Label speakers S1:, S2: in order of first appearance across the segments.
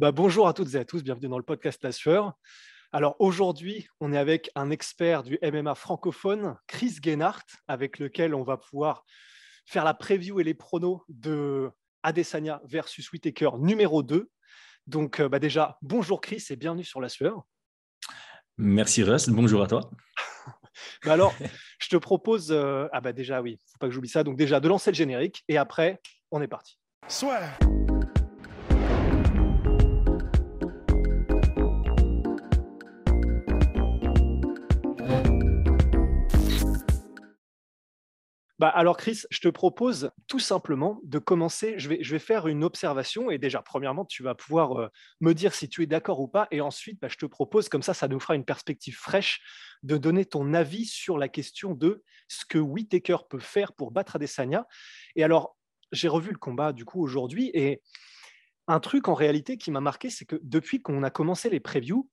S1: Bah, bonjour à toutes et à tous, bienvenue dans le podcast La Sueur. Alors aujourd'hui, on est avec un expert du MMA francophone, Chris Gennart, avec lequel on va pouvoir faire la preview et les pronos de Adesanya versus Whitaker numéro 2. Donc euh, bah, déjà, bonjour Chris et bienvenue sur La Sueur.
S2: Merci Russ, bonjour à toi.
S1: Bah alors, je te propose, euh, ah bah déjà oui, faut pas que j'oublie ça, donc déjà de lancer le générique et après, on est parti.
S3: Soit.
S1: Bah alors Chris, je te propose tout simplement de commencer. Je vais, faire une observation et déjà, premièrement, tu vas pouvoir euh, me dire si tu es d'accord ou pas. Et ensuite, bah, je te propose, comme ça, ça nous fera une perspective fraîche, de donner ton avis sur la question de ce que Whitaker peut faire pour battre Adesanya. Et alors, j'ai revu le combat du coup aujourd'hui et un truc en réalité qui m'a marqué, c'est que depuis qu'on a commencé les previews,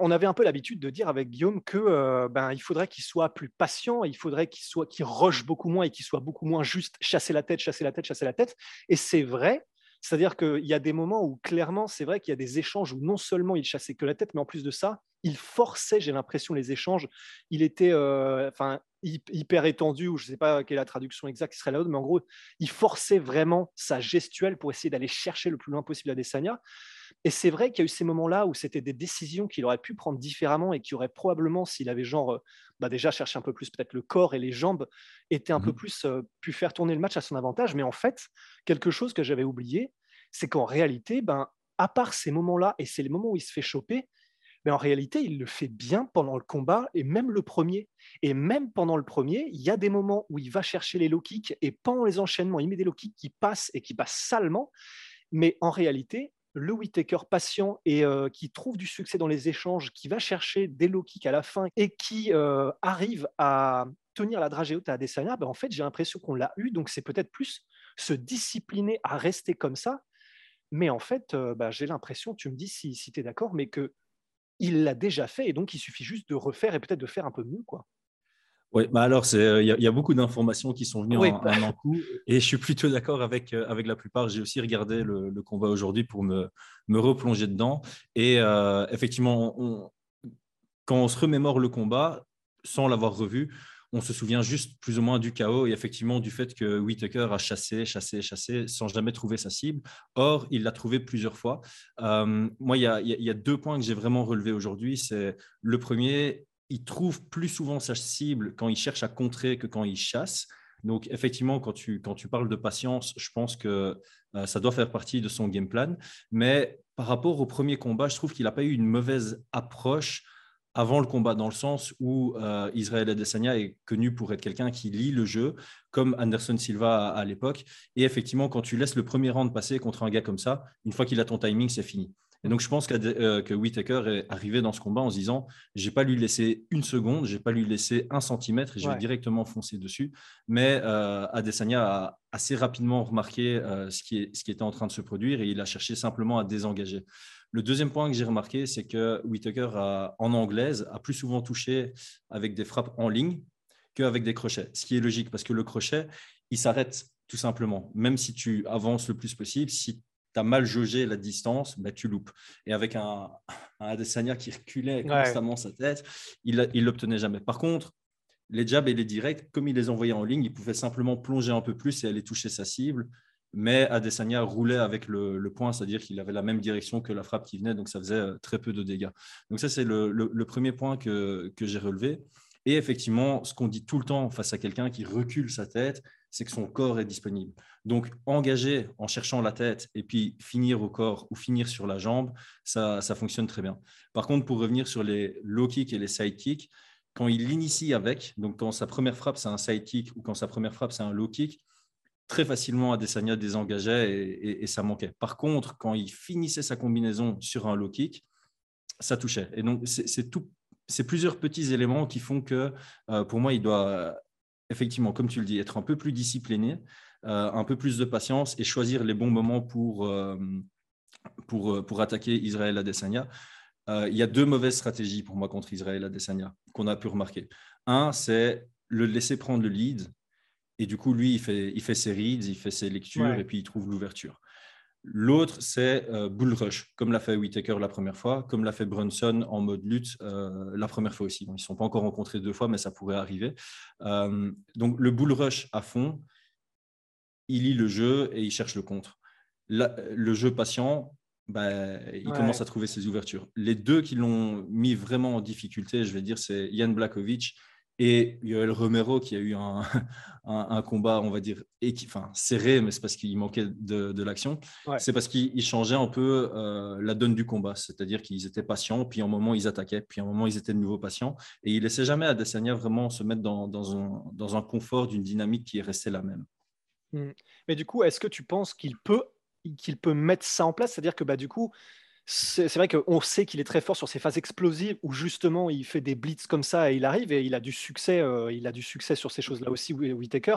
S1: on avait un peu l'habitude de dire avec Guillaume que euh, ben, il faudrait qu'il soit plus patient, il faudrait qu'il soit qu'il rush beaucoup moins et qu'il soit beaucoup moins juste chasser la tête, chasser la tête, chasser la tête. Et c'est vrai. C'est-à-dire qu'il y a des moments où clairement, c'est vrai qu'il y a des échanges où non seulement il chassait que la tête, mais en plus de ça, il forçait, j'ai l'impression, les échanges. Il était euh, enfin, hyper étendu, ou je ne sais pas quelle est la traduction exacte qui serait là mais en gros, il forçait vraiment sa gestuelle pour essayer d'aller chercher le plus loin possible Adesanya. Et c'est vrai qu'il y a eu ces moments-là où c'était des décisions qu'il aurait pu prendre différemment et qui aurait probablement, s'il avait genre euh, bah déjà cherché un peu plus peut-être le corps et les jambes, était un peu
S2: Mhm.
S1: plus euh, pu faire tourner le match à son avantage. Mais en fait, quelque chose que j'avais oublié, c'est qu'en réalité, ben, à part ces moments-là, et c'est les moments où il se fait choper, mais en réalité, il le fait bien pendant le combat et même le premier. Et même pendant le premier, il y a des moments où il va chercher les low kicks et pendant les enchaînements, il met des low kicks qui passent et qui passent salement. Mais en réalité, le Whitaker patient et euh, qui trouve du succès dans les échanges, qui va chercher des low kicks à la fin et qui euh, arrive à tenir la dragée haute à Adesanya, ben en fait, j'ai l'impression qu'on l'a eu. Donc, c'est peut-être plus se discipliner à rester comme ça. Mais en fait, euh, ben, j'ai l'impression, tu me dis si, si tu es d'accord, mais que il l'a déjà fait et donc il suffit juste de refaire et peut-être de faire un peu mieux. quoi.
S2: Oui, bah alors euh, il y, a- il y a beaucoup d'informations qui sont venues
S1: Oui,
S2: en,
S1: bah.
S2: en un coup, et je suis plutôt d'accord avec, euh, avec la plupart. J'ai aussi regardé le, le combat aujourd'hui pour me, me replonger dedans. Et euh, effectivement, on- quand on se remémore le combat, sans l'avoir revu, on se souvient juste plus ou moins du chaos et effectivement du fait que Whitaker a chassé, chassé, chassé sans jamais trouver sa cible. Or, il l'a trouvé plusieurs fois. Euh, moi, il y, y y a deux points que j'ai vraiment relevés aujourd'hui. C'est le premier, il trouve plus souvent sa cible quand il cherche à contrer que quand il chasse. Donc, effectivement, quand tu, quand tu parles de patience, je pense que euh, ça doit faire partie de son game plan. Mais par rapport au premier combat, je trouve qu'il n'a pas eu une mauvaise approche avant le combat, dans le sens où euh, Israël Adesanya est connu pour être quelqu'un qui lit le jeu, comme Anderson Silva à, à l'époque. Et effectivement, quand tu laisses le premier round passer contre un gars comme ça, une fois qu'il a ton timing, c'est fini. Et donc, je pense euh, que Whitaker est arrivé dans ce combat en se disant je n'ai pas lui laissé une seconde, je n'ai pas lui laissé un centimètre et je
S1: Ouais.
S2: vais directement foncer dessus. Mais euh, Adesanya a assez rapidement remarqué euh, ce, qui est, ce qui était en train de se produire et il a cherché simplement à désengager. Le deuxième point que j'ai remarqué, c'est que Whitaker, a, en anglaise, a plus souvent touché avec des frappes en ligne qu'avec des crochets. Ce qui est logique parce que le crochet, il s'arrête tout simplement. Même si tu avances le plus possible, si tu as mal jaugé la distance, bah, tu loupes. Et avec un, un Adesanya qui reculait
S1: Ouais.
S2: constamment sa tête, il ne l'obtenait jamais. Par contre, les jabs et les directs, comme il les envoyait en ligne, il pouvait simplement plonger un peu plus et aller toucher sa cible. Mais Adesanya roulait avec le, le point, c'est-à-dire qu'il avait la même direction que la frappe qui venait, donc ça faisait euh, très peu de dégâts. Donc ça, c'est le, le- le premier point que, que j'ai relevé. Et effectivement, ce qu'on dit tout le temps face à quelqu'un qui recule sa tête, c'est que son corps est disponible. Donc, engager en cherchant la tête et puis finir au corps ou finir sur la jambe, ça, ça fonctionne très bien. Par contre, pour revenir sur les low kicks et les side kicks, quand il l'initie avec, donc quand sa première frappe, c'est un side kick ou quand sa première frappe, c'est un low kick, très facilement Adesanya désengageait et, et, ça manquait. Par contre, quand il finissait sa combinaison sur un low kick, ça touchait. Et donc, c'est tout. C'est plusieurs petits éléments qui font que, euh, pour moi, il doit effectivement, comme tu le dis, être un peu plus discipliné, euh, un peu plus de patience et choisir les bons moments pour, euh, pour, pour attaquer Israël Adesanya. il y a deux mauvaises stratégies pour moi contre Israël Adesanya qu'on a pu remarquer. Un, c'est le laisser prendre le lead et du coup, lui, il fait, il fait ses reads, il fait ses lectures et puis il trouve l'ouverture. L'autre, c'est euh, Bull Rush, comme l'a fait Whitaker la première fois, comme l'a fait Brunson en mode lutte euh, la première fois aussi. ils ne sont pas encore rencontrés deux fois, mais ça pourrait arriver. Euh, donc, le Bull Rush à fond, il lit le jeu et il cherche le contre. le jeu patient, bah, il commence à trouver ses ouvertures. Les deux qui l'ont mis vraiment en difficulté, je vais dire, c'est Yann Blakovic et Yoel Romero qui a eu un, un, combat, on va dire, enfin, serré, mais c'est parce qu'il manquait de, de l'action. C'est parce qu'il changeait un peu euh, la donne du combat. C'est-à-dire qu'ils étaient patients, puis un moment ils attaquaient, puis un moment ils étaient de nouveau patients. Et il ne laissait jamais Adesanya vraiment se mettre dans, dans, un, dans un, confort d'une dynamique qui est restée la même.
S1: Mmh. Mais du coup, est-ce que tu penses qu'il peut, qu'il peut mettre ça en place? C'est-à-dire que bah, du coup, c'est vrai qu'on sait qu'il est très fort sur ces phases explosives où justement il fait des blitz comme ça et il arrive et il a du succès, euh, il a du succès sur ces choses-là aussi, Whitaker.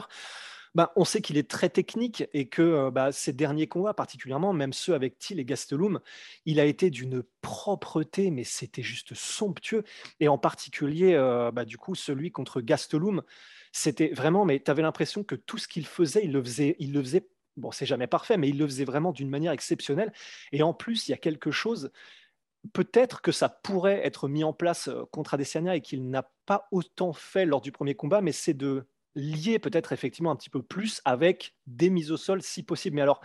S1: Ben, on sait qu'il est très technique et que euh, bah, ces derniers combats, particulièrement, même ceux avec Thiel et Gastelum, il a été d'une propreté, mais c'était juste somptueux. Et en particulier, euh, bah, du coup, celui contre Gastelum, c'était vraiment, mais tu avais l'impression que tout ce qu'il faisait, il le faisait, il le faisait bon, c'est jamais parfait, mais il le faisait vraiment d'une manière exceptionnelle. Et en plus, il y a quelque chose, peut-être que ça pourrait être mis en place euh, contre Adesanya et qu'il n'a pas autant fait lors du premier combat, mais c'est de lier peut-être effectivement un petit peu plus avec des mises au sol si possible. Mais alors,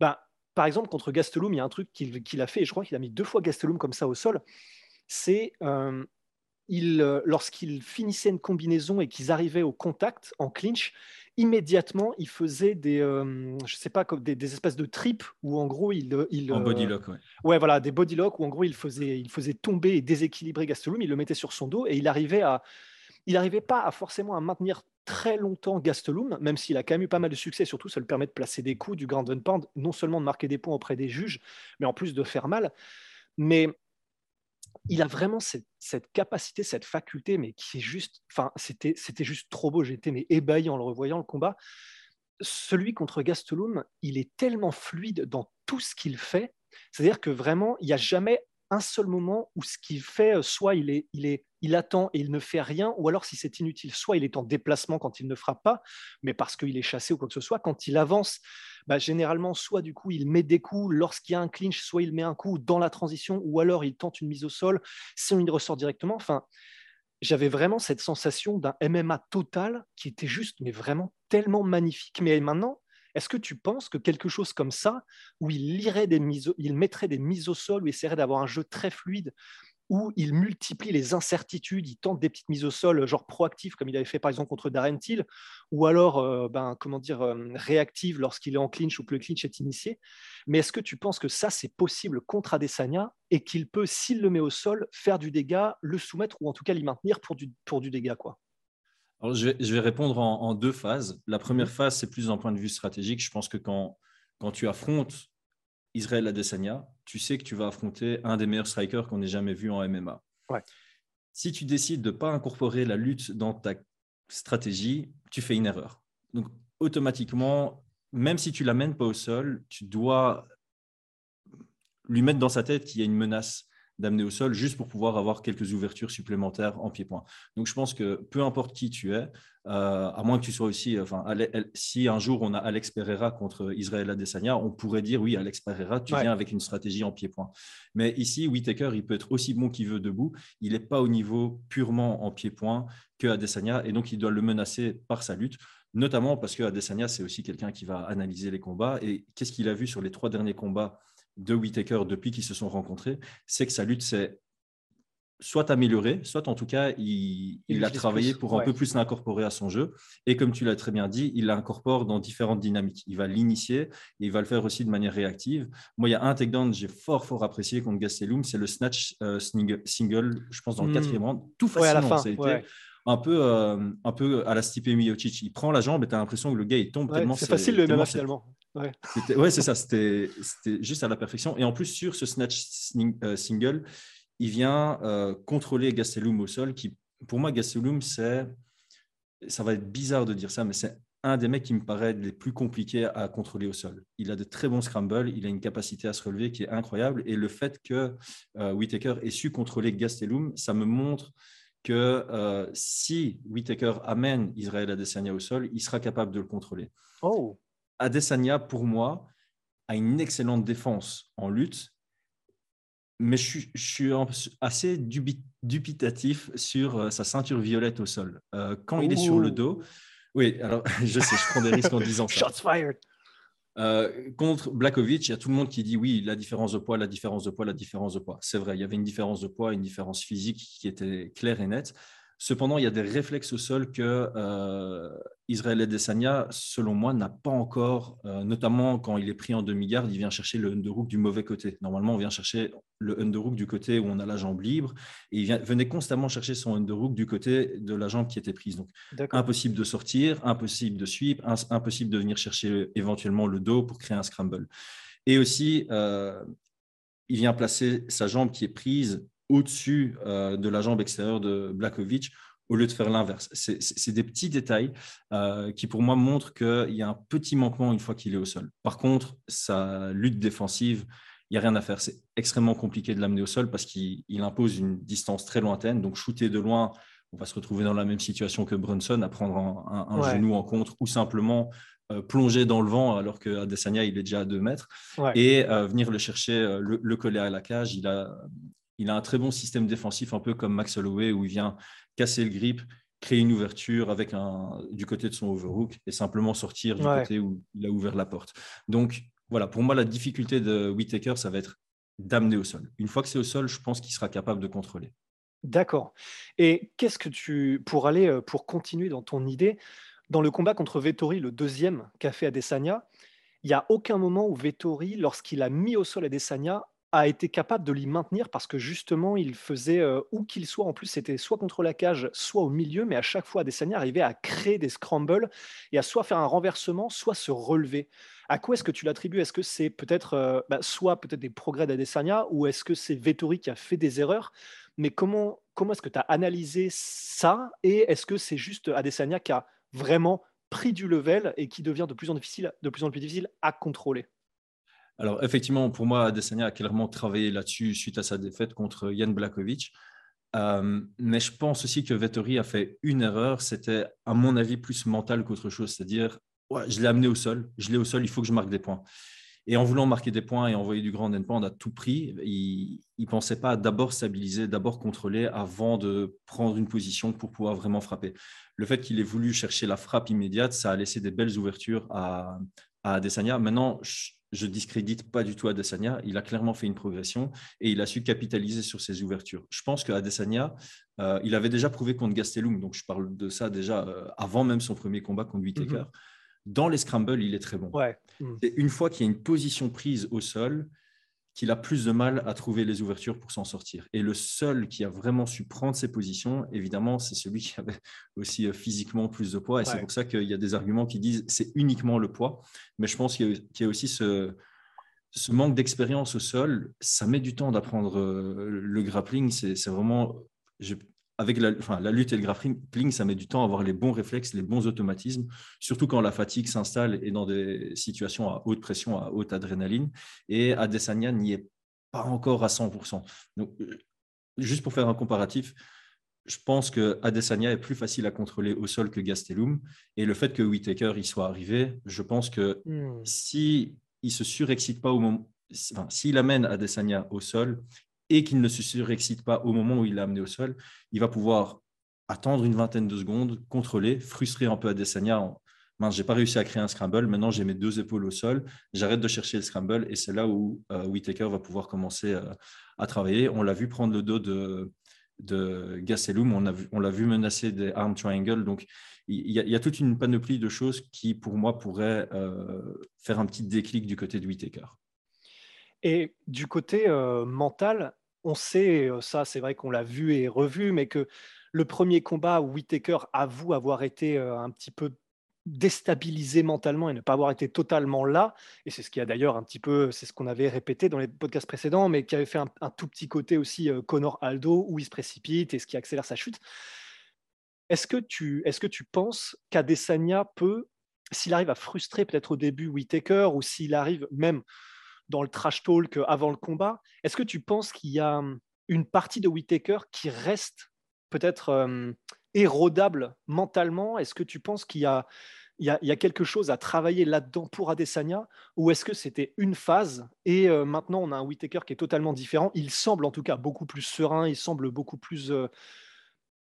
S1: bah, par exemple, contre Gastelum, il y a un truc qu'il a fait, et je crois qu'il a mis deux fois Gastelum comme ça au sol, c'est euh, euh, lorsqu'il finissait une combinaison et qu'ils arrivaient au contact en clinch, immédiatement, il faisait des, euh, je sais pas, des, des, espèces de tripes où en gros il, euh, il
S2: en body lock, ouais.
S1: ouais. voilà, des body lock où en gros il faisait, il faisait tomber et déséquilibrer Gastelum, il le mettait sur son dos et il arrivait à, il n'arrivait pas à forcément à maintenir très longtemps Gastelum, même s'il a quand même eu pas mal de succès. Surtout, ça lui permet de placer des coups, du grand pound, non seulement de marquer des points auprès des juges, mais en plus de faire mal. Mais il a vraiment cette, capacité, cette faculté, mais qui est juste, enfin, c'était, c'était juste trop beau. J'étais mais ébahi en le revoyant le combat. Celui contre Gastelum, il est tellement fluide dans tout ce qu'il fait. C'est-à-dire que vraiment, il n'y a jamais un seul moment où ce qu'il fait, euh, soit il, est, il, est, il attend et il ne fait rien, ou alors si c'est inutile, soit il est en déplacement quand il ne frappe pas, mais parce qu'il est chassé ou quoi que ce soit, quand il avance, bah, généralement, soit du coup il met des coups lorsqu'il y a un clinch, soit il met un coup dans la transition, ou alors il tente une mise au sol, sinon il ressort directement. Enfin, j'avais vraiment cette sensation d'un MMA total qui était juste, mais vraiment tellement magnifique. Mais maintenant, est-ce que tu penses que quelque chose comme ça, où il lirait des il mettrait des mises au sol, ou essaierait d'avoir un jeu très fluide, où il multiplie les incertitudes, il tente des petites mises au sol, genre proactives, comme il avait fait par exemple contre Darren Till, ou alors, euh, ben, comment dire, euh, lorsqu'il est en clinch ou que le clinch est initié. Mais est-ce que tu penses que ça, c'est possible contre Adesanya et qu'il peut, s'il le met au sol, faire du dégât, le soumettre ou en tout cas l'y maintenir pour du, pour du dégât quoi?
S2: Alors, je, vais, répondre en, deux phases. La première mhm. phase, c'est plus d'un point de vue stratégique. Je pense que quand, quand tu affrontes Israël Adesanya, tu sais que tu vas affronter un des meilleurs strikers qu'on ait jamais vu en MMA. Si tu décides de ne pas incorporer la lutte dans ta stratégie, tu fais une erreur. Donc, automatiquement, même si tu l'amènes pas au sol, tu dois lui mettre dans sa tête qu'il y a une menace d'amener au sol juste pour pouvoir avoir quelques ouvertures supplémentaires en pied-point. Donc je pense que peu importe qui tu es, euh, à moins que tu sois aussi, enfin, si un jour on a Alex Pereira contre Israël Adesanya, on pourrait dire oui, Alex Pereira, tu viens avec une stratégie en pied-point. Mais ici, Whitaker, il peut être aussi bon qu'il veut debout. Il n'est pas au niveau purement en pied-point que Adesanya, et donc il doit le menacer par sa lutte notamment parce que Adesanya, c'est aussi quelqu'un qui va analyser les combats. Et qu'est-ce qu'il a vu sur les trois derniers combats de Whitaker depuis qu'ils se sont rencontrés, c'est que sa lutte s'est soit améliorée, soit en tout cas, il, a travaillé pour un peu plus l'incorporer à son jeu. Et comme tu l'as très bien dit, il l'incorpore dans différentes dynamiques. Il va l'initier et il va le faire aussi de manière réactive. Moi, il y a un takedown que j'ai fort, fort apprécié contre Gastelum, c'est le snatch euh, single, je pense, dans le hmm. quatrième round. Tout facilement, ça a été un peu, euh, un peu à la Stipe Miocic. Il prend la jambe et tu as l'impression que le gars, il tombe tellement.
S1: C'est facile le MMA finalement.
S2: Ouais, ouais c'est ça. C'était juste à la perfection. Et en plus, sur ce snatch euh, single, il vient euh, contrôler Gastelum au sol. Qui, pour moi, Gastelum, c'est. Ça va être bizarre de dire ça, mais c'est un des mecs qui me paraît les plus compliqués à contrôler au sol. Il a de très bons scrambles, il a une capacité à se relever qui est incroyable. Et le fait que euh, Whitaker ait su contrôler Gastelum, ça me montre que euh, si Whitaker amène Israël Adesanya au sol, il sera capable de le contrôler.
S1: Oh.
S2: Adesanya, pour moi, a une excellente défense en lutte, mais je, suis assez dubitatif sur euh, sa ceinture violette au sol. quand il est sur le dos, oui, alors je sais, je prends des risques en disant ça.
S1: Shots fired.
S2: Euh, contre Blakovic, il y a tout le monde qui dit oui, la différence de poids, la différence de poids, la différence de poids. C'est vrai, il y avait une différence de poids, une différence physique qui était claire et nette. Cependant, il y a des réflexes au sol que euh, Israël Adesanya, selon moi, n'a pas encore, euh, notamment quand il est pris en demi-garde, il vient chercher le underhook du mauvais côté. Normalement, on vient chercher le underhook du côté où on a la jambe libre, et il venait constamment chercher son underhook du côté de la jambe qui était prise. Donc, impossible de sortir, impossible de sweep, impossible de venir chercher éventuellement le dos pour créer un scramble. Et aussi, euh, il vient placer sa jambe qui est prise au-dessus euh, de la jambe extérieure de Blakovic au lieu de faire l'inverse. C'est des petits détails euh, qui, pour moi, montrent qu'il y a un petit manquement une fois qu'il est au sol. Par contre, sa lutte défensive, il n'y a rien à faire. C'est extrêmement compliqué de l'amener au sol parce qu'il impose une distance très lointaine. Donc, shooter de loin, on va se retrouver dans la même situation que Brunson, à prendre un, genou en contre ou simplement euh, plonger dans le vent alors que Adesanya, il est déjà à 2 mètres. Et venir le chercher, le, le, coller à la cage. Il a, il a un très bon système défensif, un peu comme Max Holloway, où il vient casser le grip, créer une ouverture avec un, du côté de son overhook et simplement sortir du côté où il a ouvert la porte. Donc, voilà, pour moi, la difficulté de Whitaker, ça va être d'amener au sol. Une fois que c'est au sol, je pense qu'il sera capable de contrôler.
S1: D'accord. Et qu'est-ce que tu, pour aller, euh, pour continuer dans ton idée, dans le combat contre Vettori, le deuxième qu'a fait Adesanya, il n'y a aucun moment où Vettori, lorsqu'il a mis au sol Adesanya, a été capable de l'y maintenir parce que justement, il faisait, où qu'il soit, en plus, c'était soit contre la cage, soit au milieu, mais à chaque fois, Adesanya arrivait à créer des scrambles et à soit faire un renversement, soit se relever. À quoi est-ce que tu l'attribues? Est-ce que c'est peut-être bah, soit peut-être des progrès d'Adesanya ou est-ce que c'est Vettori qui a fait des erreurs? Mais comment, comment est-ce que tu as analysé ça Et est-ce que c'est juste Adesanya qui a vraiment pris du level et qui devient de plus en, difficile, de plus, en plus difficile à contrôler?
S2: Alors, effectivement, pour moi, Adesanya a clairement travaillé là-dessus suite à sa défaite contre Jan Blakovic. Euh, mais je pense aussi que Vettori a fait une erreur. C'était, à mon avis, plus mental qu'autre chose. C'est-à-dire, je l'ai amené au sol. Je l'ai au sol, il faut que je marque des points. Et en voulant marquer des points et envoyer du grand endpoint à tout prix, il ne pensait pas d'abord stabiliser, d'abord contrôler avant de prendre une position pour pouvoir vraiment frapper. Le fait qu'il ait voulu chercher la frappe immédiate, ça a laissé des belles ouvertures à, à Adesanya. Maintenant, je discrédite pas du tout Adesanya. Il a clairement fait une progression et il a su capitaliser sur ses ouvertures. Je pense qu'Adesanya, euh, il avait déjà prouvé contre Gastelum, donc je parle de ça déjà euh, avant même son premier combat contre Whitaker. Mhm. Dans les scrambles, il est très bon.
S1: Ouais.
S2: une fois qu'il y a une position prise au sol, qu'il a plus de mal à trouver les ouvertures pour s'en sortir. Et le seul qui a vraiment su prendre ses positions, évidemment, c'est celui qui avait aussi euh, physiquement plus de poids. Et c'est pour ça qu'il y a des arguments qui disent c'est uniquement le poids. Mais je pense qu'il y, a aussi ce, ce manque d'expérience au sol. Ça met du temps d'apprendre euh, le grappling. C'est vraiment avec la, la, lutte et le grappling, ça met du temps à avoir les bons réflexes, les bons automatismes, surtout quand la fatigue s'installe et dans des situations à haute pression, à haute adrénaline. Et Adesanya n'y est pas encore à 100%. Donc, euh, juste pour faire un comparatif, je pense que Adesanya est plus facile à contrôler au sol que Gastelum. Et le fait que Whitaker y soit arrivé, je pense que hmm. si il se surexcite pas au moment, enfin, s'il amène Adesanya au sol, et qu'il ne se surexcite pas au moment où il l'a amené au sol, il va pouvoir attendre une vingtaine de secondes, contrôler, frustrer un peu Adesanya en mince, j'ai pas réussi à créer un scramble, maintenant j'ai mes deux épaules au sol, j'arrête de chercher le scramble et c'est là où euh, Whitaker va pouvoir commencer euh, à travailler. On l'a vu prendre le dos de, de on l'a vu menacer des arm triangles, donc il y, a, toute une panoplie de choses qui pour moi pourraient euh, faire un petit déclic du côté de Whitaker.
S1: Et du côté mental, on sait, ça c'est vrai qu'on l'a vu et revu, mais que le premier combat où Whitaker avoue avoir été un petit peu déstabilisé mentalement et ne pas avoir été totalement là, et c'est ce qui a d'ailleurs un petit peu, c'est ce qu'on avait répété dans les podcasts précédents, mais qui avait fait un, tout petit côté aussi Connor Aldo, où il se précipite et ce qui accélère sa chute. Est-ce que tu, est-ce que tu penses qu'Adesanya peut, s'il arrive à frustrer peut-être au début Whitaker, ou s'il arrive même dans le trash talk avant le combat, est-ce que tu penses qu'il y a une partie de Whitaker qui reste peut-être érodable mentalement? Est-ce que tu penses qu'il y a, quelque chose à travailler là-dedans pour Adesanya? Ou est-ce que c'était une phase et maintenant on a un Whitaker qui est totalement différent? Il semble en tout cas beaucoup plus serein, il semble beaucoup plus,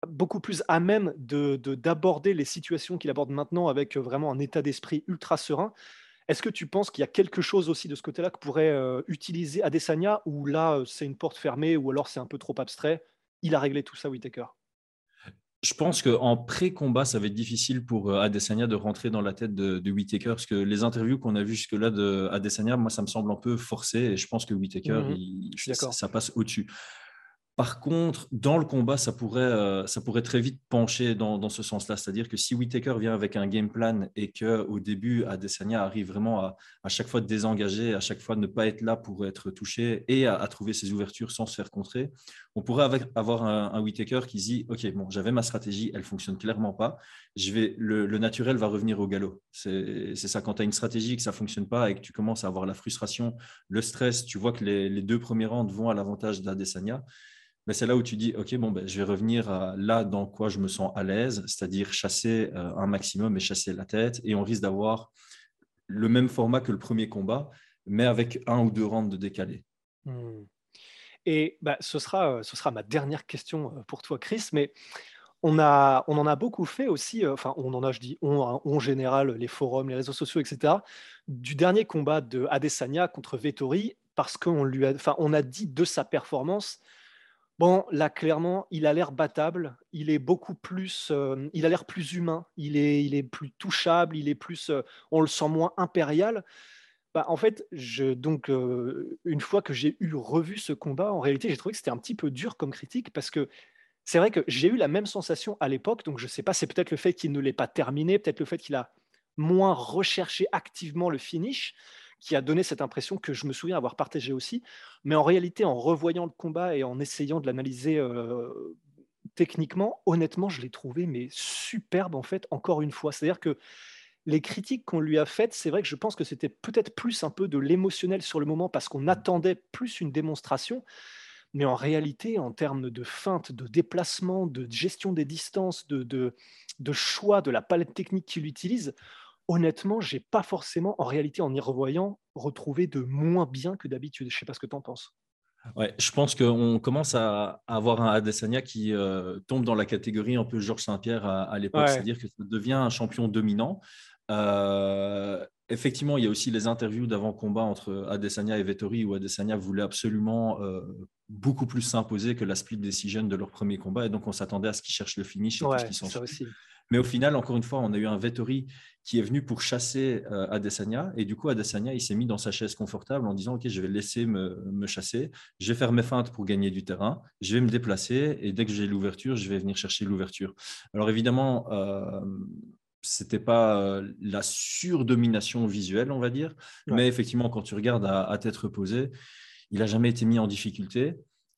S1: beaucoup plus à même de, d'aborder les situations qu'il aborde maintenant avec vraiment un état d'esprit ultra serein. Est-ce que tu penses qu'il y a quelque chose aussi de ce côté-là que pourrait utiliser Adesanya ou là c'est une porte fermée ou alors c'est un peu trop abstrait? Il a réglé tout ça, Whitaker.
S2: Je pense qu'en pré-combat, ça va être difficile pour euh, Adesanya de rentrer dans la tête de, de Whitaker, parce que les interviews qu'on a vues jusque-là de Adesanya, moi, ça me semble un peu forcé, et je pense que Whitaker, mmh ça, passe au-dessus. Par contre, dans le combat, ça pourrait, euh, très vite pencher dans, ce sens-là. C'est-à-dire que si Whitaker vient avec un game plan et qu'au début, Adesanya arrive vraiment à, chaque fois désengager, à chaque fois ne pas être là pour être touché et à, trouver ses ouvertures sans se faire contrer, on pourrait avoir un, un Whitaker qui dit Ok, j'avais ma stratégie, elle fonctionne clairement pas. Le, naturel va revenir au galop. C'est ça, quand tu as une stratégie que ça fonctionne pas et que tu commences à avoir la frustration, le stress, tu vois que les, deux premiers rounds vont à l'avantage d'Adesanya mais c'est là où tu dis, OK, bon, ben, je vais revenir là dans quoi je me sens à l'aise, c'est-à-dire chasser euh, un maximum et chasser la tête. Et on risque d'avoir le même format que le premier combat, mais avec un ou deux rounds de décalé.
S1: Hmm. Et bah, ce, sera, euh, ce sera ma dernière question euh, pour toi, Chris. Mais on, a, on en a beaucoup fait aussi, enfin, on en a, je dis on, hein, général, les forums, les réseaux sociaux, etc., du dernier combat de Adesanya contre Vettori, parce qu'on a, a dit de sa performance Bon, là, clairement, il a l'air battable. Il est beaucoup plus. Euh, il a l'air plus humain. Il est, il est plus touchable. Il est plus. Euh, on le sent moins impérial. Bah, en fait, je, donc, euh, une fois que j'ai eu revu ce combat, en réalité, j'ai trouvé que c'était un petit peu dur comme critique parce que c'est vrai que j'ai eu la même sensation à l'époque. Donc, je ne sais pas, c'est peut-être le fait qu'il ne l'ait pas terminé, peut-être le fait qu'il a moins recherché activement le finish qui a donné cette impression que je me souviens avoir partagé aussi. Mais en réalité, en revoyant le combat et en essayant de l'analyser euh, techniquement, honnêtement, je l'ai trouvé mais superbe en fait, encore une fois. C'est-à-dire que les critiques qu'on lui a faites, c'est vrai que je pense que c'était peut-être plus un peu de l'émotionnel sur le moment parce qu'on attendait plus une démonstration. Mais en réalité, en termes de feinte, de déplacement, de gestion des distances, de, de, de choix de la palette technique qu'il utilise, honnêtement, j'ai pas forcément, en réalité, en y revoyant, retrouvé de moins bien que d'habitude. Je sais pas ce que tu en penses.
S2: Ouais, je pense qu'on commence à avoir un Adesanya qui euh, tombe dans la catégorie un peu Georges Saint-Pierre à, l'époque, c'est-à-dire que ça devient un champion dominant. Euh, effectivement, il y a aussi les interviews d'avant-combat entre Adesanya et Vettori où Adesanya voulait absolument euh, beaucoup plus s'imposer que la split decision de leur premier combat et donc on s'attendait à ce qu'ils cherchent le finish et tout ce qui s'en mais au final, encore une fois, on a eu un Vettori qui est venu pour chasser euh, Adesanya. Et du coup, Adesanya, il s'est mis dans sa chaise confortable en disant, OK, je vais laisser me, chasser. Je vais faire mes feintes pour gagner du terrain. Je vais me déplacer. Et dès que j'ai l'ouverture, je vais venir chercher l'ouverture. Alors évidemment, euh, ce n'était pas euh, la surdomination visuelle, on va dire. Mais effectivement, quand tu regardes à, à tête reposée, il n'a jamais été mis en difficulté.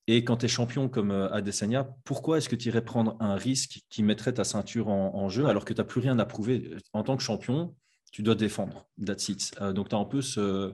S2: Et quand tu es champion comme euh, Adesanya, pourquoi est-ce que tu irais prendre un risque qui mettrait ta ceinture en, jeu alors que tu n'as plus rien à prouver? En tant que champion, tu dois défendre. That's it. Euh, donc tu as un peu ce.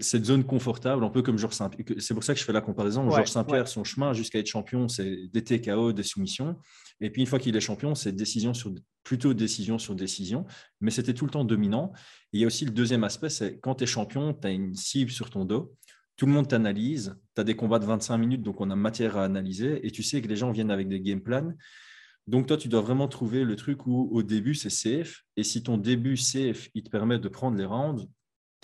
S2: Cette zone confortable, un peu comme Georges Saint-Pierre. C'est pour ça que je fais la comparaison. Georges Saint-Pierre, son chemin jusqu'à être champion, c'est des TKO, des soumissions. Et puis une fois qu'il est champion, c'est décision sur plutôt décision sur décision, mais c'était tout le temps dominant. il y a aussi le deuxième aspect, c'est quand tu es champion, tu as une cible sur ton dos. Tout le monde t'analyse, tu as des combats de 25 minutes, donc on a matière à analyser, et tu sais que les gens viennent avec des game plans. Donc toi, tu dois vraiment trouver le truc où au début, c'est safe, et si ton début safe, il te permet de prendre les rounds,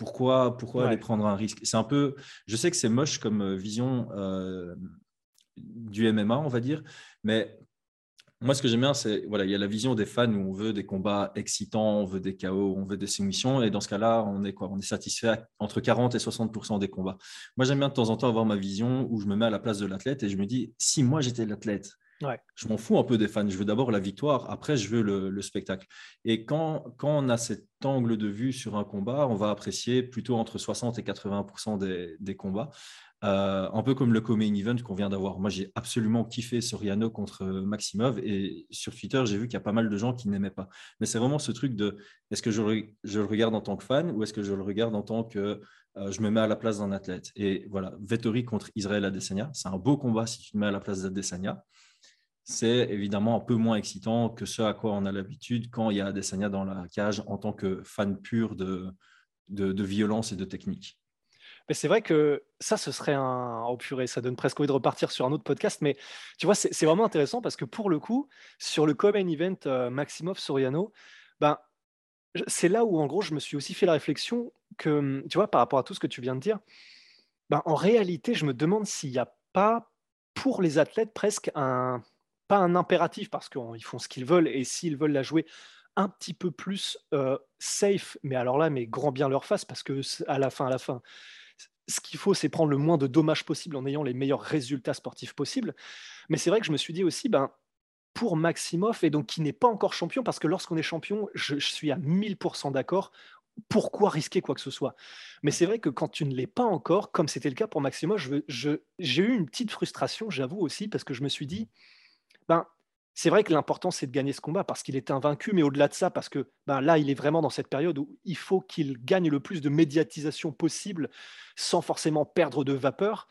S2: pourquoi, pourquoi aller prendre un risque? C'est un peu, je sais que c'est moche comme euh, vision euh, du MMA, on va dire, mais moi, ce que j'aime bien, c'est voilà, il y a la vision des fans où on veut des combats excitants, on veut des chaos, on veut des soumissions, et dans ce cas-là, on est quoi? On est satisfait entre 40 et 60% des combats. Moi, j'aime bien de temps en temps avoir ma vision où je me mets à la place de l'athlète et je me dis, si moi j'étais l'athlète, je m'en fous un peu des fans. Je veux d'abord la victoire, après je veux le, spectacle. Et quand, quand, on a cet angle de vue sur un combat, on va apprécier plutôt entre 60 et 80 des, des combats. Euh, un peu comme le co-main event qu'on vient d'avoir. Moi, j'ai absolument kiffé Soriano contre Maximov et sur Twitter, j'ai vu qu'il y a pas mal de gens qui n'aimaient pas. Mais c'est vraiment ce truc de est-ce que je, le regarde en tant que fan ou est-ce que je le regarde en tant que euh, je me mets à la place d'un athlète? Et voilà, Vettori contre Israël Adesanya, c'est un beau combat si tu te mets à la place d'Adesanya. C'est évidemment un peu moins excitant que ce à quoi on a l'habitude quand il y a Adesanya dans la cage en tant que fan pur de, de violence et de technique.
S1: Mais c'est vrai que ça, ce serait un. Oh purée, ça donne presque envie de repartir sur un autre podcast. Mais tu vois, c'est vraiment intéressant parce que pour le coup, sur le Common Event euh, Maximov Soriano, ben, c'est là où en gros, je me suis aussi fait la réflexion que, tu vois, par rapport à tout ce que tu viens de dire, ben, en réalité, je me demande s'il n'y a pas pour les athlètes presque un. Pas un impératif parce qu'ils font ce qu'ils veulent et s'ils veulent la jouer un petit peu plus euh, safe, mais alors là, mais grand bien leur face parce que à la fin, à la fin, ce qu'il faut, c'est prendre le moins de dommages possible en ayant les meilleurs résultats sportifs possibles. Mais c'est vrai que je me suis dit aussi, ben, pour Maximov, et donc qui n'est pas encore champion, parce que lorsqu'on est champion, je, suis à 1000% d'accord, pourquoi risquer quoi que ce soit? Mais c'est vrai que quand tu ne l'es pas encore, comme c'était le cas pour Maximov, j'ai eu une petite frustration, j'avoue aussi, parce que je me suis dit, ben, c'est vrai que l'important, c'est de gagner ce combat parce qu'il est invaincu, mais au-delà de ça, parce que ben, là, il est vraiment dans cette période où il faut qu'il gagne le plus de médiatisation possible sans forcément perdre de vapeur.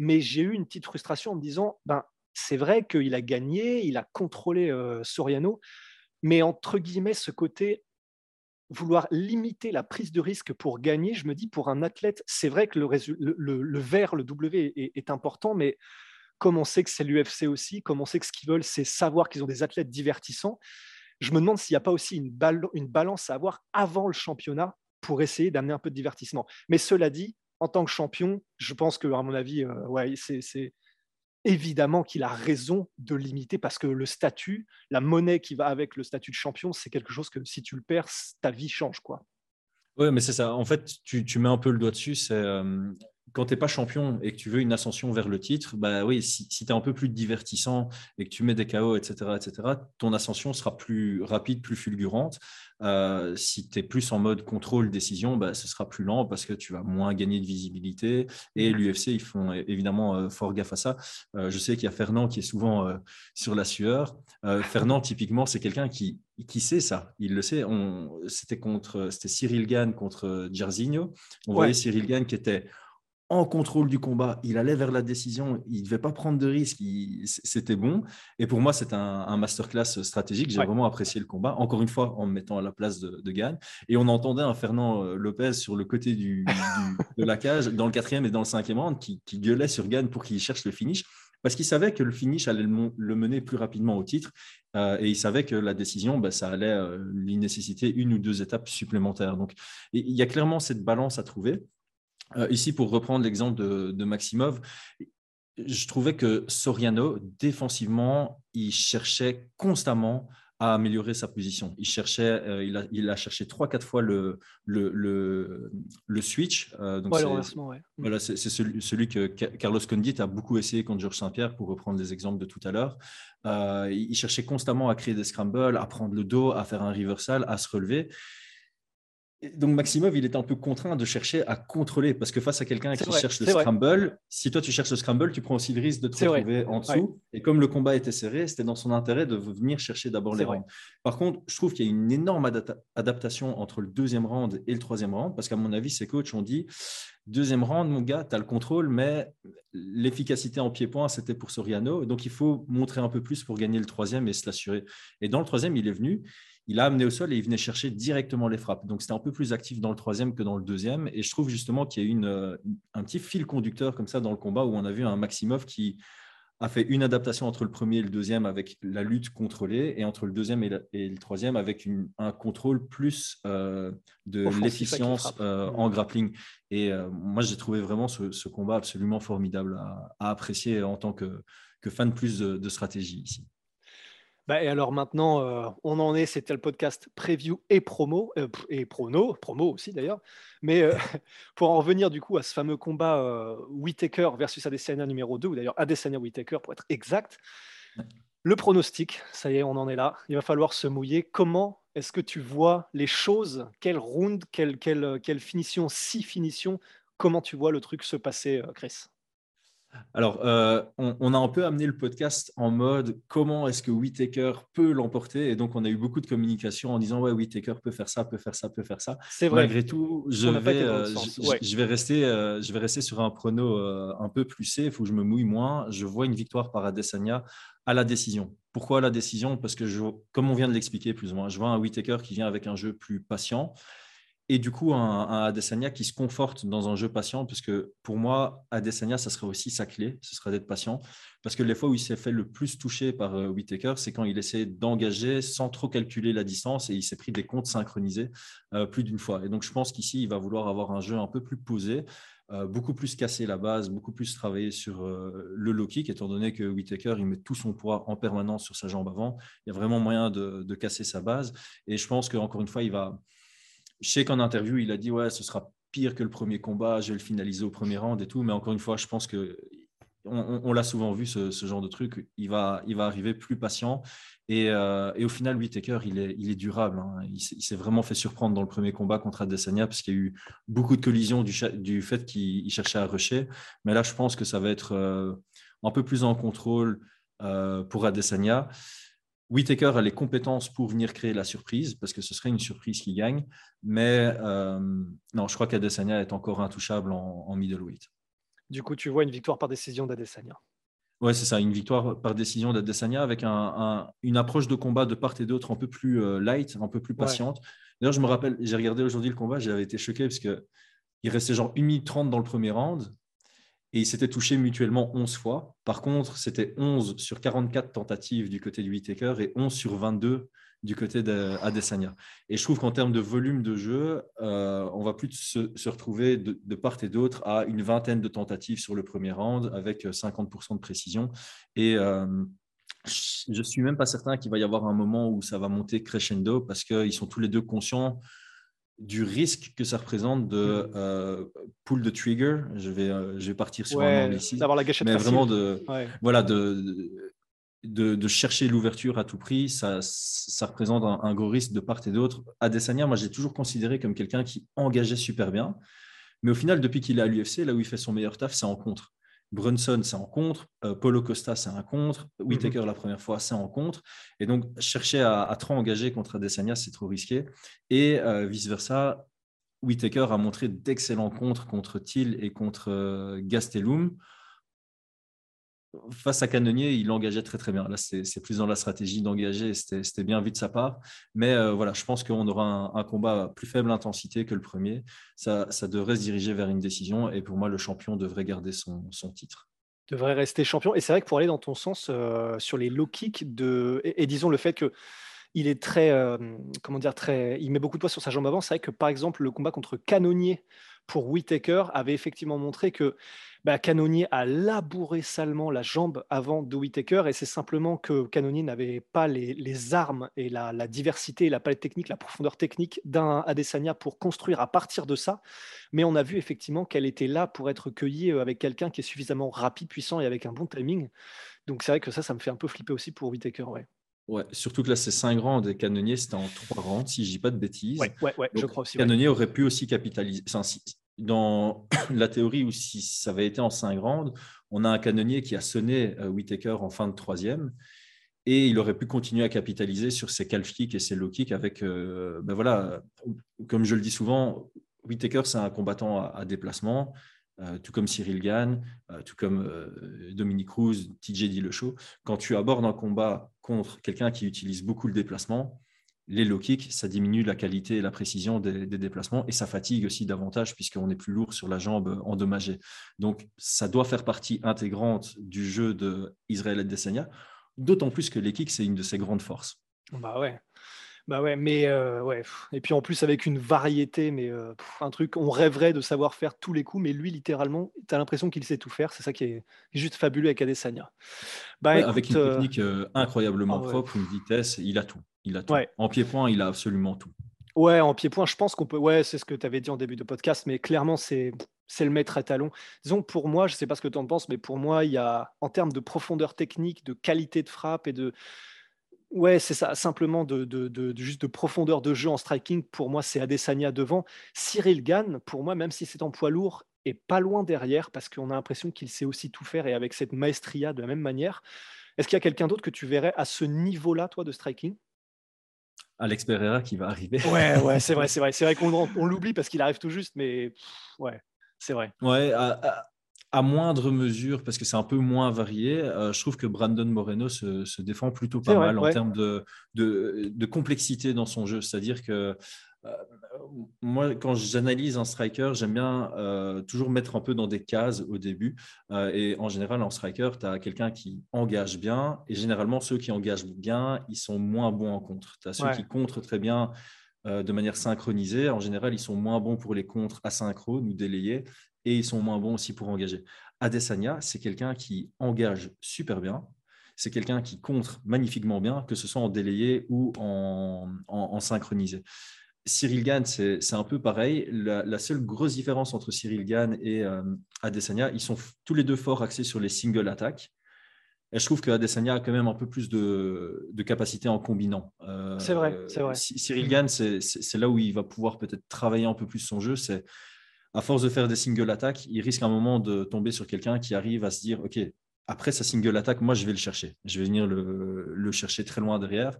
S1: Mais j'ai eu une petite frustration en me disant, ben, c'est vrai qu'il a gagné, il a contrôlé euh, Soriano, mais entre guillemets, ce côté vouloir limiter la prise de risque pour gagner, je me dis, pour un athlète, c'est vrai que le, vert, le W est important, mais comme on sait que c'est l'UFC aussi, comme on sait que ce qu'ils veulent, c'est savoir qu'ils ont des athlètes divertissants, je me demande s'il n'y a pas aussi une, balance à avoir avant le championnat pour essayer d'amener un peu de divertissement. Mais cela dit, en tant que champion, je pense que, à mon avis, euh, ouais, c'est évidemment qu'il a raison de limiter parce que le statut, la monnaie qui va avec le statut de champion, c'est quelque chose que si tu le perds, ta vie change. quoi.
S2: Oui, mais c'est ça. En fait, tu, mets un peu le doigt dessus. C'est euh, quand tu n'es pas champion et que tu veux une ascension vers le titre, bah oui, si, tu es un peu plus divertissant et que tu mets des KO, etc., etc., ton ascension sera plus rapide, plus fulgurante. Euh, si tu es plus en mode contrôle, décision, bah, ce sera plus lent parce que tu vas moins gagner de visibilité. Et l'UFC, ils font évidemment euh, fort gaffe à ça. Euh, je sais qu'il y a Fernand qui est souvent sur la sueur. Fernand, typiquement, c'est quelqu'un qui, qui sait ça. Il le sait. C'était contre, c'était Cyril Gann contre Jairzinho. On voyait Cyril Gann qui était en contrôle du combat, il allait vers la décision, il ne devait pas prendre de risques, c'était bon. Et pour moi, c'est un, masterclass stratégique. J'ai vraiment apprécié le combat, encore une fois, en me mettant à la place de, de Gann. Et on entendait un Fernand euh, Lopez sur le côté du, de la cage, dans le quatrième et dans le cinquième round, qui, gueulait sur Gann pour qu'il cherche le finish, parce qu'il savait que le finish allait le, mener plus rapidement au titre. Euh, et il savait que la décision, bah, ça allait euh, lui nécessiter une ou deux étapes supplémentaires. Donc, il y a clairement cette balance à trouver. Euh, ici, pour reprendre l'exemple de, Maximov, je trouvais que Soriano, défensivement, il cherchait constamment à améliorer sa position. Il, cherchait, euh, il, a, il a cherché trois, quatre fois le, le, le, switch.
S1: Euh, donc ouais,
S2: Voilà, c'est celui, celui, que Carlos Condit a beaucoup essayé contre Georges Saint-Pierre, pour reprendre les exemples de tout à l'heure. il cherchait constamment à créer des scrambles, à prendre le dos, à faire un reversal, à se relever. Donc Maximov, il est un peu contraint de chercher à contrôler parce que face à quelqu'un qui cherche le scramble, si toi tu cherches le scramble, tu prends aussi le risque de te retrouver en dessous. Et comme le combat était serré, c'était dans son intérêt de venir chercher d'abord les rounds. Par contre, je trouve qu'il y a une énorme adaptation entre le deuxième round et le troisième round parce qu'à mon avis, ces coachs ont dit deuxième round, mon gars, tu as le contrôle, mais l'efficacité en pied-point, c'était pour Soriano. Donc il faut montrer un peu plus pour gagner le troisième et se l'assurer. Et dans le troisième, il est venu il a amené au sol et il venait chercher directement les frappes. Donc c'était un peu plus actif dans le troisième que dans le deuxième. Et je trouve justement qu'il y a eu euh, un petit fil conducteur comme ça dans le combat où on a vu un Maximov qui a fait une adaptation entre le premier et le deuxième avec la lutte contrôlée et entre le deuxième et, le troisième avec un contrôle plus euh, de l'efficience euh, en grappling. Et moi, j'ai trouvé vraiment ce, combat absolument formidable à, apprécier en tant que, fan plus de stratégie ici.
S1: Bah, et alors maintenant, euh, on en est, c'était le podcast preview et promo, euh, et prono, promo aussi d'ailleurs. Mais euh, pour en revenir du coup à ce fameux combat Whitaker versus Adesanya numéro 2, ou d'ailleurs Adesanya Whitaker pour être exact, le pronostic, ça y est, on en est là. Il va falloir se mouiller. Comment est-ce que tu vois les choses? Quelle round, quelle, quelle, quelle finition, six finitions Comment tu vois le truc se passer, Chris?
S2: Alors, euh, on, a un peu amené le podcast en mode comment est-ce que Whitaker peut l'emporter? Et donc, on a eu beaucoup de communication en disant ouais, Whitaker peut faire ça, peut faire ça, peut faire ça.
S1: C'est vrai.
S2: Malgré tout, je vais, euh, je, vais rester, euh, je vais rester sur un prono un peu plus safe où je me mouille moins. Je vois une victoire par Adesanya à la décision. Pourquoi la décision? Parce que, je, comme on vient de l'expliquer plus ou moins, je vois un Whitaker qui vient avec un jeu plus patient et du coup un, Adesanya qui se conforte dans un jeu patient, parce que pour moi, Adesanya, ça serait aussi sa clé, ce serait d'être patient, parce que les fois où il s'est fait le plus toucher par euh, Whitaker, c'est quand il essaie d'engager sans trop calculer la distance et il s'est pris des comptes synchronisés euh, plus d'une fois. Et donc je pense qu'ici, il va vouloir avoir un jeu un peu plus posé, euh, beaucoup plus casser la base, beaucoup plus travailler sur le low kick, étant donné que Whitaker, il met tout son poids en permanence sur sa jambe avant. Il y a vraiment moyen de, de casser sa base. Et je pense qu'encore une fois, il va je sais qu'en interview, il a dit ouais, ce sera pire que le premier combat, je vais le finaliser au premier round et tout. Mais encore une fois, je pense que on, l'a souvent vu ce, genre de truc. Il va, il va arriver plus patient. Et, euh, au final, Whitaker, il est, il est durable. Hein. Il, s'est vraiment fait surprendre dans le premier combat contre Adesanya parce qu'il y a eu beaucoup de collisions du, fait qu'il cherchait à rusher. Mais là, je pense que ça va être euh, un peu plus en contrôle euh, pour Adesanya. Whitaker a les compétences pour venir créer la surprise, parce que ce serait une surprise qui gagne. Mais euh, non, je crois qu'Adesanya est encore intouchable en, middleweight.
S1: Du coup, tu vois une victoire par décision d'Adesanya.
S2: Oui, c'est ça, une victoire par décision d'Adesanya avec une approche de combat de part et d'autre un peu plus euh, light, un peu plus patiente. D'ailleurs, je me rappelle, j'ai regardé aujourd'hui le combat, j'avais été choqué parce qu'il restait genre 1 minute 30 dans le premier round et ils s'étaient touchés mutuellement 11 fois. Par contre, c'était 11 sur 44 tentatives du côté du Whitaker et 11 sur 22 du côté d'Adesanya. Et je trouve qu'en termes de volume de jeu, euh, on va plus se, retrouver de, part et d'autre à une vingtaine de tentatives sur le premier round avec 50% de précision. Et euh, je suis même pas certain qu'il va y avoir un moment où ça va monter crescendo parce qu'ils sont tous les deux conscients du risque que ça représente de mm. euh, pull de trigger. Je vais, euh, je vais partir sur un angle ici.
S1: D'avoir la gâchette
S2: Mais vraiment de, voilà, de, de, chercher l'ouverture à tout prix, ça, ça représente un, gros risque de part et d'autre. Adesanya, moi, j'ai toujours considéré comme quelqu'un qui engageait super bien. Mais au final, depuis qu'il est à l'UFC, là où il fait son meilleur taf, c'est en contre. Brunson, c'est en contre. Euh, Paulo Costa, c'est un contre. Whitaker, mhm. la première fois, c'est en contre. Et donc, chercher à, trop engager contre Adesanya, c'est trop risqué. Et euh, vice-versa, Whitaker a montré d'excellents contres contre Thiel et contre euh, Gastelum face à Canonnier, il engageait très très bien. Là, c'est plus dans la stratégie d'engager, c'était bien vu de sa part. Mais euh, voilà, je pense qu'on aura un, combat à plus faible intensité que le premier. Ça, devrait se diriger vers une décision et pour moi, le champion devrait garder son, titre.
S1: Devrait rester champion. Et c'est vrai que pour aller dans ton sens euh, sur les low kicks de et, disons le fait que il est très euh, comment dire très il met beaucoup de poids sur sa jambe avant. C'est vrai que par exemple le combat contre Canonnier pour Whitaker avait effectivement montré que bah, Canonier a labouré salement la jambe avant de Whitaker et c'est simplement que Canonier n'avait pas les, armes et la, diversité, la palette technique, la profondeur technique d'un Adesanya pour construire à partir de ça. Mais on a vu effectivement qu'elle était là pour être cueillie euh, avec quelqu'un qui est suffisamment rapide, puissant et avec un bon timing. Donc c'est vrai que ça, ça me fait un peu flipper aussi pour Whitaker. Ouais,
S2: surtout que là, c'est 5 rounds et Canonnier, c'était en 3 rounds, si je dis pas de bêtises.
S1: Ouais, ouais, ouais je crois aussi.
S2: Canonnier aurait pu aussi capitaliser. dans la théorie où si ça avait été en 5 rounds, on a un canonnier qui a sonné euh, Whitaker en fin de troisième et il aurait pu continuer à capitaliser sur ses calf kicks et ses low kicks avec, euh, ben voilà, comme je le dis souvent, Whitaker, c'est un combattant à, déplacement, euh, tout comme Cyril Gann, tout comme Dominique Cruz, TJ Dillashaw. Quand tu abordes un combat contre quelqu'un qui utilise beaucoup le déplacement, les low kicks, ça diminue la qualité et la précision des, déplacements et ça fatigue aussi davantage puisqu'on est plus lourd sur la jambe endommagée. Donc, ça doit faire partie intégrante du jeu d'Israël Adesanya, d'autant plus que les kicks, c'est une de ses grandes forces.
S1: Bah ouais. Bah ouais, mais euh, ouais. Et puis en plus avec une variété, mais euh, un truc, on rêverait de savoir faire tous les coups, mais lui littéralement, tu as l'impression qu'il sait tout faire. C'est ça qui est juste fabuleux avec Adesanya.
S2: Bah, avec une euh, technique incroyablement ah propre, une vitesse, il a tout. Il a tout. En pied-point, il a absolument tout.
S1: Ouais, en pied-point, je pense qu'on peut. Ouais, c'est ce que tu avais dit en début de podcast, mais clairement, c'est c'est le maître à talon. Disons, pour moi, je ne sais pas ce que tu en penses, mais pour moi, il y a, en termes de profondeur technique, de qualité de frappe et de. Ouais, c'est ça, simplement de, de, de, juste de profondeur de jeu en striking. Pour moi, c'est Adesanya devant. Cyril Gann, pour moi, même si c'est en poids lourd, est pas loin derrière parce qu'on a l'impression qu'il sait aussi tout faire et avec cette maestria de la même manière. Est-ce qu'il y a quelqu'un d'autre que tu verrais à ce niveau-là, toi, de striking?
S2: Alex Pereira qui va arriver.
S1: Ouais, ouais, c'est vrai, c'est vrai. C'est vrai qu'on on, l'oublie parce qu'il arrive tout juste, mais ouais, c'est vrai.
S2: Ouais, à, moindre mesure, parce que c'est un peu moins varié, euh, je trouve que Brandon Moreno se, défend plutôt pas mal en termes de, de, de, complexité dans son jeu. C'est-à-dire que euh, moi, quand j'analyse un striker, j'aime bien euh, toujours mettre un peu dans des cases au début. Et en général, en striker, tu as quelqu'un qui engage bien. Et généralement, ceux qui engagent bien, ils sont moins bons en contre. Tu as ceux qui contrent très bien de manière synchronisée. En général, ils sont moins bons pour les contres asynchrones ou délayés. Et ils sont moins bons aussi pour engager. Adesanya, c'est quelqu'un qui engage super bien, c'est quelqu'un qui contre magnifiquement bien, que ce soit en délayé ou en, en synchronisé. Cyril Gann, c'est un peu pareil. La, seule grosse différence entre Cyril Gann et euh, Adesanya, ils sont tous les deux forts axés sur les single attaques. Et je trouve que Adesanya a quand même un peu plus de, capacité en combinant.
S1: Euh, c'est vrai, c'est vrai.
S2: Cyril Gann, c'est là où il va pouvoir peut-être travailler un peu plus son jeu. C'est à force de faire des single attaques, il risque un moment de tomber sur quelqu'un qui arrive à se dire, OK, après sa single attaque, moi, je vais le chercher. Je vais venir le chercher très loin derrière.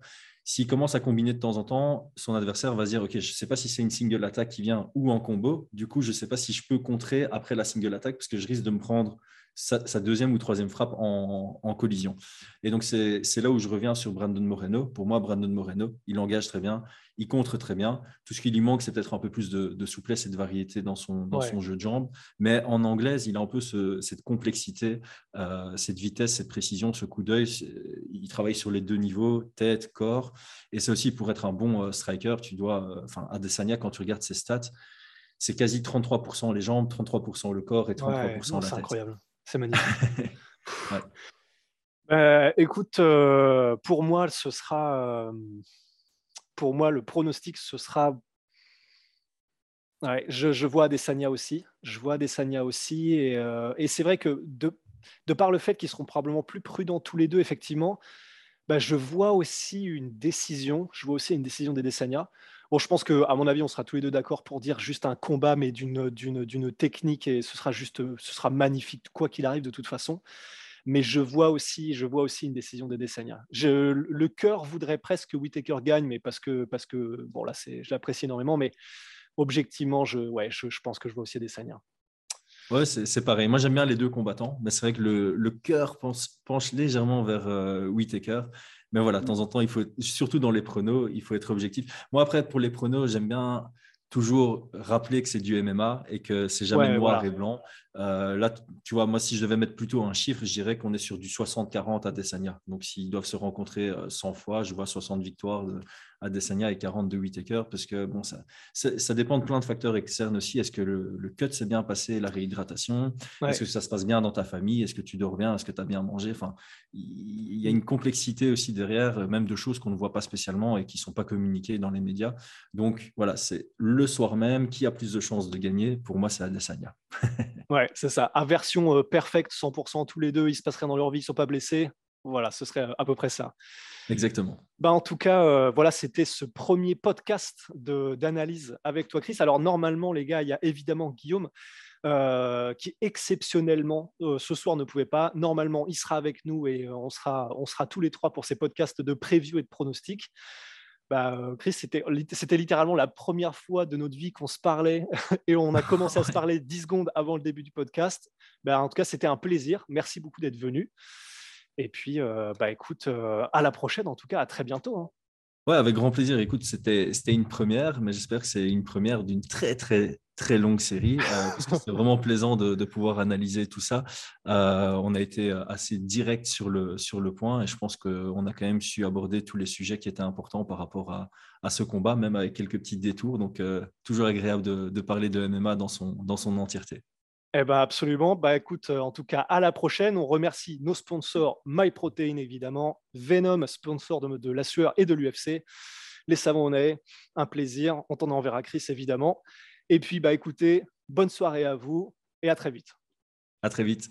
S2: S'il commence à combiner de temps en temps, son adversaire va se dire Ok, je ne sais pas si c'est une single attaque qui vient ou en combo. Du coup, je ne sais pas si je peux contrer après la single attaque parce que je risque de me prendre sa, deuxième ou troisième frappe en, collision. Et donc, c'est là où je reviens sur Brandon Moreno. Pour moi, Brandon Moreno, il engage très bien, il contre très bien. Tout ce qui lui manque, c'est peut-être un peu plus de, souplesse et de variété dans son, dans son jeu de jambes. Mais en anglaise, il a un peu cette complexité, euh, cette vitesse, cette précision, ce coup d'œil. Il travaille sur les deux niveaux, tête, corps. Et c'est aussi pour être un bon euh, striker, tu dois, euh, enfin, Adesanya, quand tu regardes ses stats, c'est quasi 33% les jambes, 33% le corps et 33% la tête.
S1: C'est incroyable. C'est magnifique. Euh, écoute, euh, pour moi, ce sera. Euh, pour moi, le pronostic, ce sera. je, vois Adesanya aussi. Je vois Adesanya aussi. Et, et c'est vrai que de, de, par le fait qu'ils seront probablement plus prudents tous les deux, effectivement, bah, je vois aussi une décision. Je vois aussi une décision des Desania. Bon, je pense qu'à mon avis, on sera tous les deux d'accord pour dire juste un combat, mais d'une technique, et ce sera juste, ce sera magnifique, quoi qu'il arrive de toute façon. Mais je vois aussi, je une décision de Desania. Je, le cœur voudrait presque que Whitaker gagne, mais parce que, parce que bon, je l'apprécie énormément, mais objectivement, je, ouais, je, pense que je vois aussi Desania.
S2: Ouais, c'est pareil. Moi, j'aime bien les deux combattants, mais c'est vrai que le, le cœur penche, penche, légèrement vers euh, Whitaker. Mais voilà, de temps en temps, il faut, surtout dans les pronos, il faut être objectif. Moi, après, pour les pronos, j'aime bien toujours rappeler que c'est du MMA et que c'est jamais noir et blanc. Euh, là, tu vois, moi, si je devais mettre plutôt un chiffre, je dirais qu'on est sur du 60-40 à Desania. Donc, s'ils doivent se rencontrer 100 euh, fois, je vois 60 victoires de Adesanya et 40 de Whitaker parce que bon, ça, ça, dépend de plein de facteurs externes aussi. Est-ce que le, cut s'est bien passé, la réhydratation? Est-ce que ça se passe bien dans ta famille? Est-ce que tu dors bien? Est-ce que tu as bien mangé? Enfin, il y a une complexité aussi derrière, même de choses qu'on ne voit pas spécialement et qui ne sont pas communiquées dans les médias. Donc, voilà, c'est le soir même qui a plus de chances de gagner? Pour moi, c'est Adesanya.
S1: ouais, c'est ça. Aversion euh, perfecte, 100% tous les deux, ils se passent rien dans leur vie, ils ne sont pas blessés. Voilà, ce serait à peu près ça.
S2: Exactement.
S1: Bah, en tout cas, euh, voilà, c'était ce premier podcast d'analyse avec toi, Chris. Alors, normalement, les gars, il y a évidemment Guillaume. Euh, qui exceptionnellement euh, ce soir ne pouvait pas. Normalement, il sera avec nous et on, sera, on sera tous les trois pour ces podcasts de preview et de pronostic. Bah, Chris, c'était littéralement la première fois de notre vie qu'on se parlait et on a commencé à se parler 10 secondes avant le début du podcast. Bah, en tout cas, c'était un plaisir. Merci beaucoup d'être venu. Et puis, euh, bah, écoute, euh, à la prochaine, en tout cas, à très bientôt. Hein.
S2: Ouais, avec grand plaisir. Écoute, c'était une première, mais j'espère que c'est une première d'une très, très, très longue série, euh, parce que c'est vraiment plaisant de, pouvoir analyser tout ça. on a été assez direct sur le, sur le point, et je pense qu'on a quand même su aborder tous les sujets qui étaient importants par rapport à, à ce combat, même avec quelques petits détours. Donc, toujours agréable de, de, parler de MMA dans son, dans son entièreté.
S1: Eh ben absolument. Bah écoute, euh, en tout cas, à la prochaine. On remercie nos sponsors MyProtein évidemment, Venom, sponsor de, la sueur et de l'UFC, les savons est un plaisir. On t'en enverra Chris évidemment. Et puis bah écoutez, bonne soirée à vous et à très vite.
S2: À très vite.